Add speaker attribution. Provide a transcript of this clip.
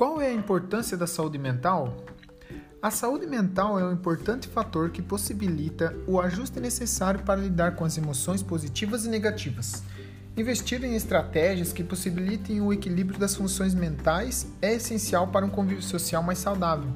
Speaker 1: Qual é a importância da saúde mental? A saúde mental é um importante fator que possibilita o ajuste necessário para lidar com as emoções positivas e negativas. Investir em estratégias que possibilitem o equilíbrio das funções mentais é essencial para um convívio social mais saudável.